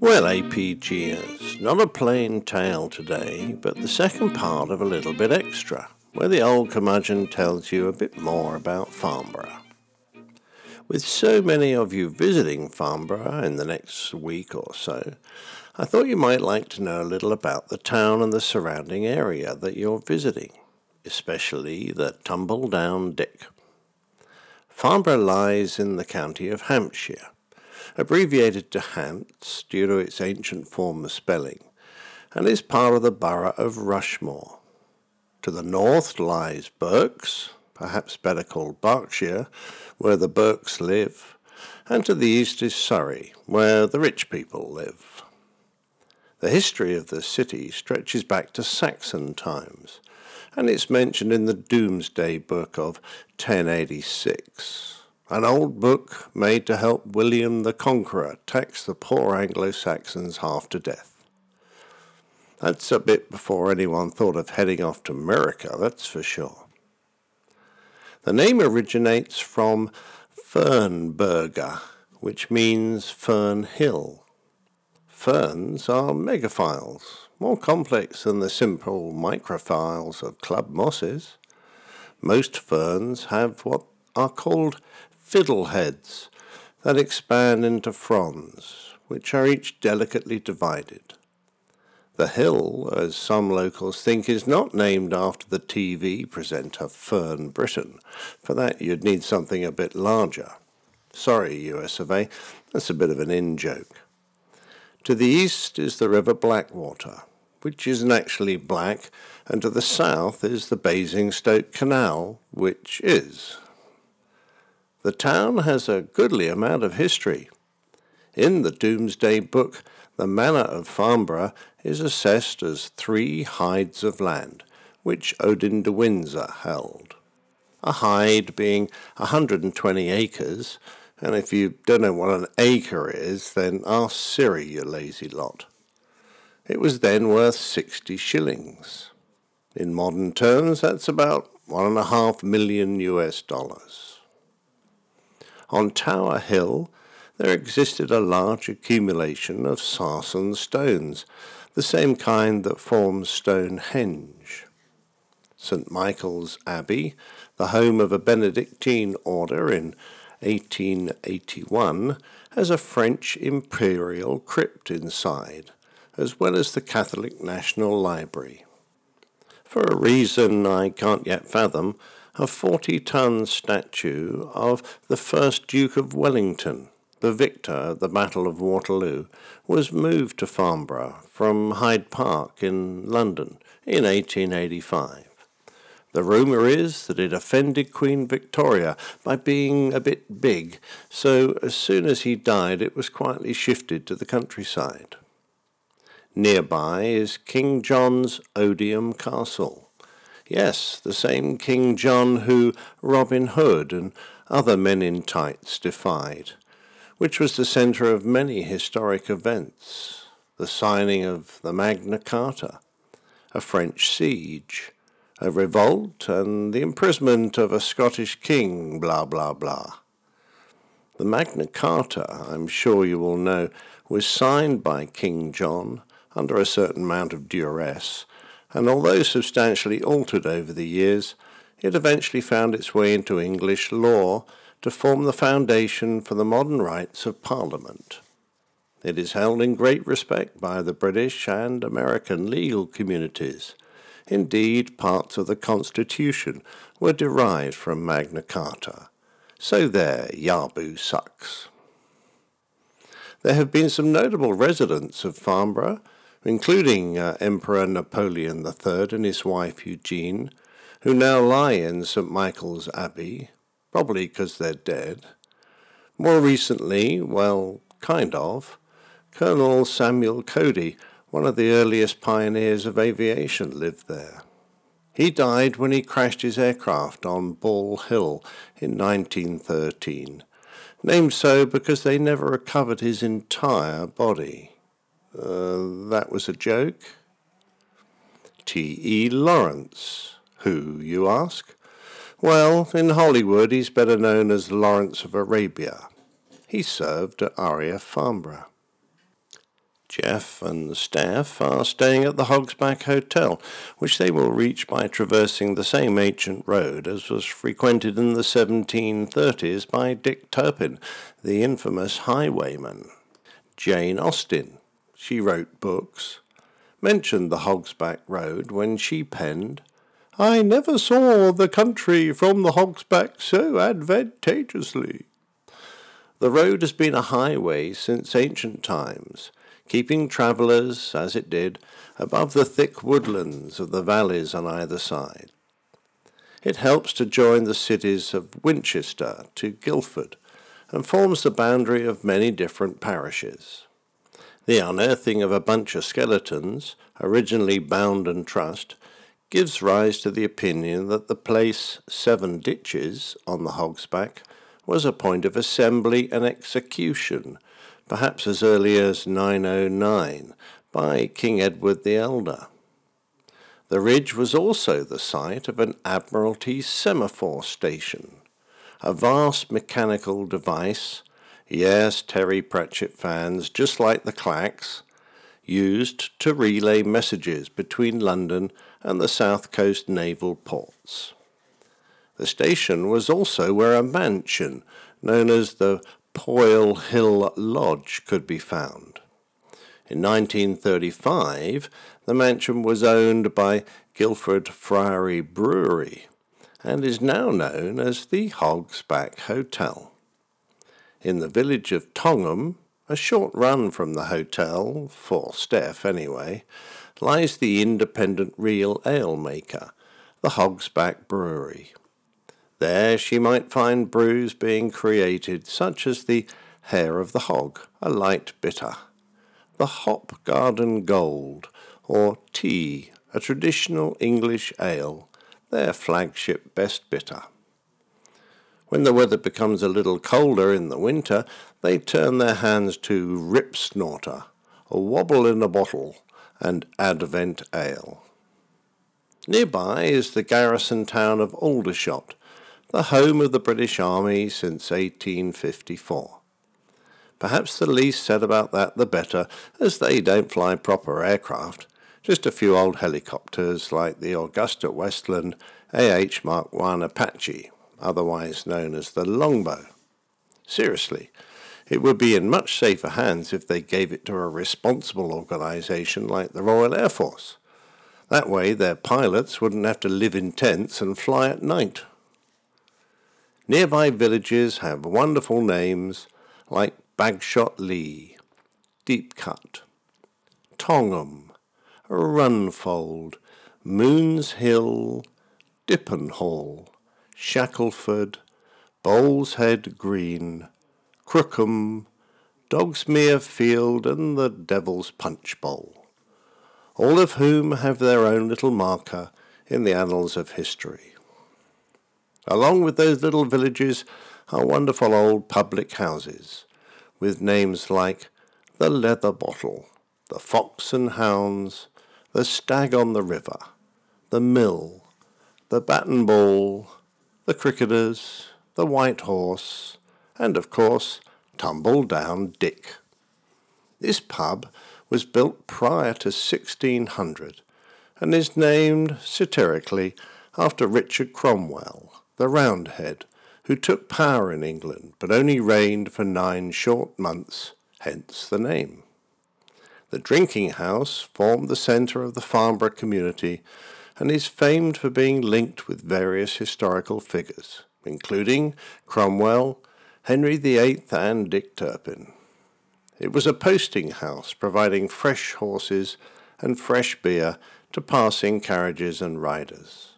Well, APGers, not a plain tale today, but the second part of a little bit extra, where the old curmudgeon tells you a bit more about Farnborough. With so many of you visiting Farnborough in the next week or so, I thought you might like to know a little about the town and the surrounding area that you're visiting, especially the Tumble Down Dick. Farnborough lies in the county of Hampshire, abbreviated to Hants due to its ancient form of spelling, and is part of the borough of Rushmoor. To the north lies Berks, perhaps better called Berkshire, where the Burkes live, and to the east is Surrey, where the rich people live. The history of the city stretches back to Saxon times, and it's mentioned in the Domesday Book of 1086, an old book made to help William the Conqueror tax the poor Anglo Saxons half to death. That's a bit before anyone thought of heading off to America, that's for sure. The name originates from Fernberga, which means fern hill. Ferns are megaphylls, more complex than the simple microphylls of club mosses. Most ferns have what are called fiddleheads that expand into fronds, which are each delicately divided. The hill, as some locals think, is not named after the TV presenter Fern Britton. For that, you'd need something a bit larger. Sorry, US of A, that's a bit of an in joke. To the east is the River Blackwater, which isn't actually black, and to the south is the Basingstoke Canal, which is. The town has a goodly amount of history. In the Domesday Book, the manor of Farnborough is assessed as three hides of land, which Odin de Windsor held. A hide being 120 acres, and if you don't know what an acre is, then ask Siri, you lazy lot. It was then worth 60 shillings. In modern terms, that's about one and a half million US dollars. On Tower Hill, there existed a large accumulation of sarsen stones, the same kind that forms Stonehenge. St. Michael's Abbey, the home of a Benedictine order in 1881, has a French imperial crypt inside, as well as the Catholic National Library. For a reason I can't yet fathom, a 40 ton statue of the first Duke of Wellington the victor at the Battle of Waterloo, was moved to Farnborough from Hyde Park in London in 1885. The rumour is that it offended Queen Victoria by being a bit big, so as soon as he died it was quietly shifted to the countryside. Nearby is King John's Odiham Castle. Yes, the same King John who Robin Hood and other men in tights defied which was the centre of many historic events the signing of the Magna Carta, a French siege, a revolt, and the imprisonment of a Scottish king, blah, blah, blah. The Magna Carta, I'm sure you will know, was signed by King John under a certain amount of duress, and although substantially altered over the years, it eventually found its way into English law to form the foundation for the modern rights of Parliament. It is held in great respect by the British and American legal communities. Indeed, parts of the Constitution were derived from Magna Carta. So there, Yabu sucks. There have been some notable residents of Farnborough, including uh, Emperor Napoleon III and his wife Eugene, who now lie in St. Michael's Abbey, probably because they're dead. More recently, well, kind of, Colonel Samuel Cody, one of the earliest pioneers of aviation, lived there. He died when he crashed his aircraft on Ball Hill in 1913, named so because they never recovered his entire body. That was a joke? T.E. Lawrence. Who, you ask? Well, in Hollywood, he's better known as Lawrence of Arabia. He served at RAF Farnborough. Jeff and the staff are staying at the Hogsback Hotel, which they will reach by traversing the same ancient road as was frequented in the 1730s by Dick Turpin, the infamous highwayman. Jane Austen, she wrote books, mentioned the Hogsback Road when she penned, I never saw the country from the Hogsback so advantageously. The road has been a highway since ancient times, keeping travellers, as it did, above the thick woodlands of the valleys on either side. It helps to join the cities of Winchester to Guildford and forms the boundary of many different parishes. The unearthing of a bunch of skeletons, originally bound and trussed, gives rise to the opinion that the place Seven Ditches on the Hogsback was a point of assembly and execution perhaps as early as 909, by King Edward the Elder. The ridge was also the site of an Admiralty semaphore station, a vast mechanical device, yes, Terry Pratchett fans, just like the clacks, used to relay messages between London and the south coast naval ports. The station was also where a mansion known as the Poyle Hill Lodge could be found. In 1935, the mansion was owned by Guildford Friary Brewery and is now known as the Hogsback Hotel. In the village of Tongham, a short run from the hotel, for Steph anyway, lies the independent real ale maker, the Hogsback Brewery. There she might find brews being created, such as the Hair of the Hog, a light bitter, the Hop Garden Gold, or Tea, a traditional English ale, their flagship best bitter. When the weather becomes a little colder in the winter, they turn their hands to Rip Snorter, a wobble in a bottle, and Advent Ale. Nearby is the garrison town of Aldershot, the home of the British Army since 1854. Perhaps the least said about that the better, as they don't fly proper aircraft, just a few old helicopters like the AgustaWestland AH Mark I Apache, otherwise known as the Longbow. Seriously, it would be in much safer hands if they gave it to a responsible organisation like the Royal Air Force. That way their pilots wouldn't have to live in tents and fly at night. Nearby villages have wonderful names like Bagshot Lee, Deep Cut, Tongham, Runfold, Moons Hill, Dippenhall, Shackleford, Bowlshead Green, Crookham, Dogmersfield, and the Devil's Punch Bowl, all of whom have their own little marker in the annals of history. Along with those little villages are wonderful old public houses, with names like the Leather Bottle, the Fox and Hounds, the Stag on the River, the Mill, the Bat and Ball, the Cricketers, the White Horse, and of course, Tumble Down Dick. This pub was built prior to 1600 and is named satirically after Richard Cromwell, the Roundhead, who took power in England but only reigned for nine short months, hence the name. The drinking house formed the centre of the Farnborough community and is famed for being linked with various historical figures, including Cromwell, Henry VIII, and Dick Turpin. It was a posting house providing fresh horses and fresh beer to passing carriages and riders.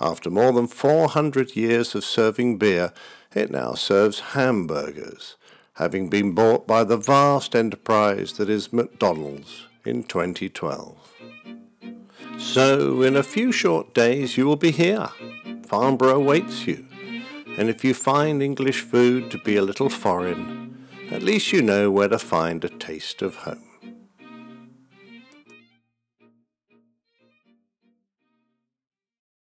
After more than 400 years of serving beer, it now serves hamburgers, having been bought by the vast enterprise that is McDonald's in 2012. So, in a few short days, you will be here. Farnborough awaits you. And if you find English food to be a little foreign, at least you know where to find a taste of home.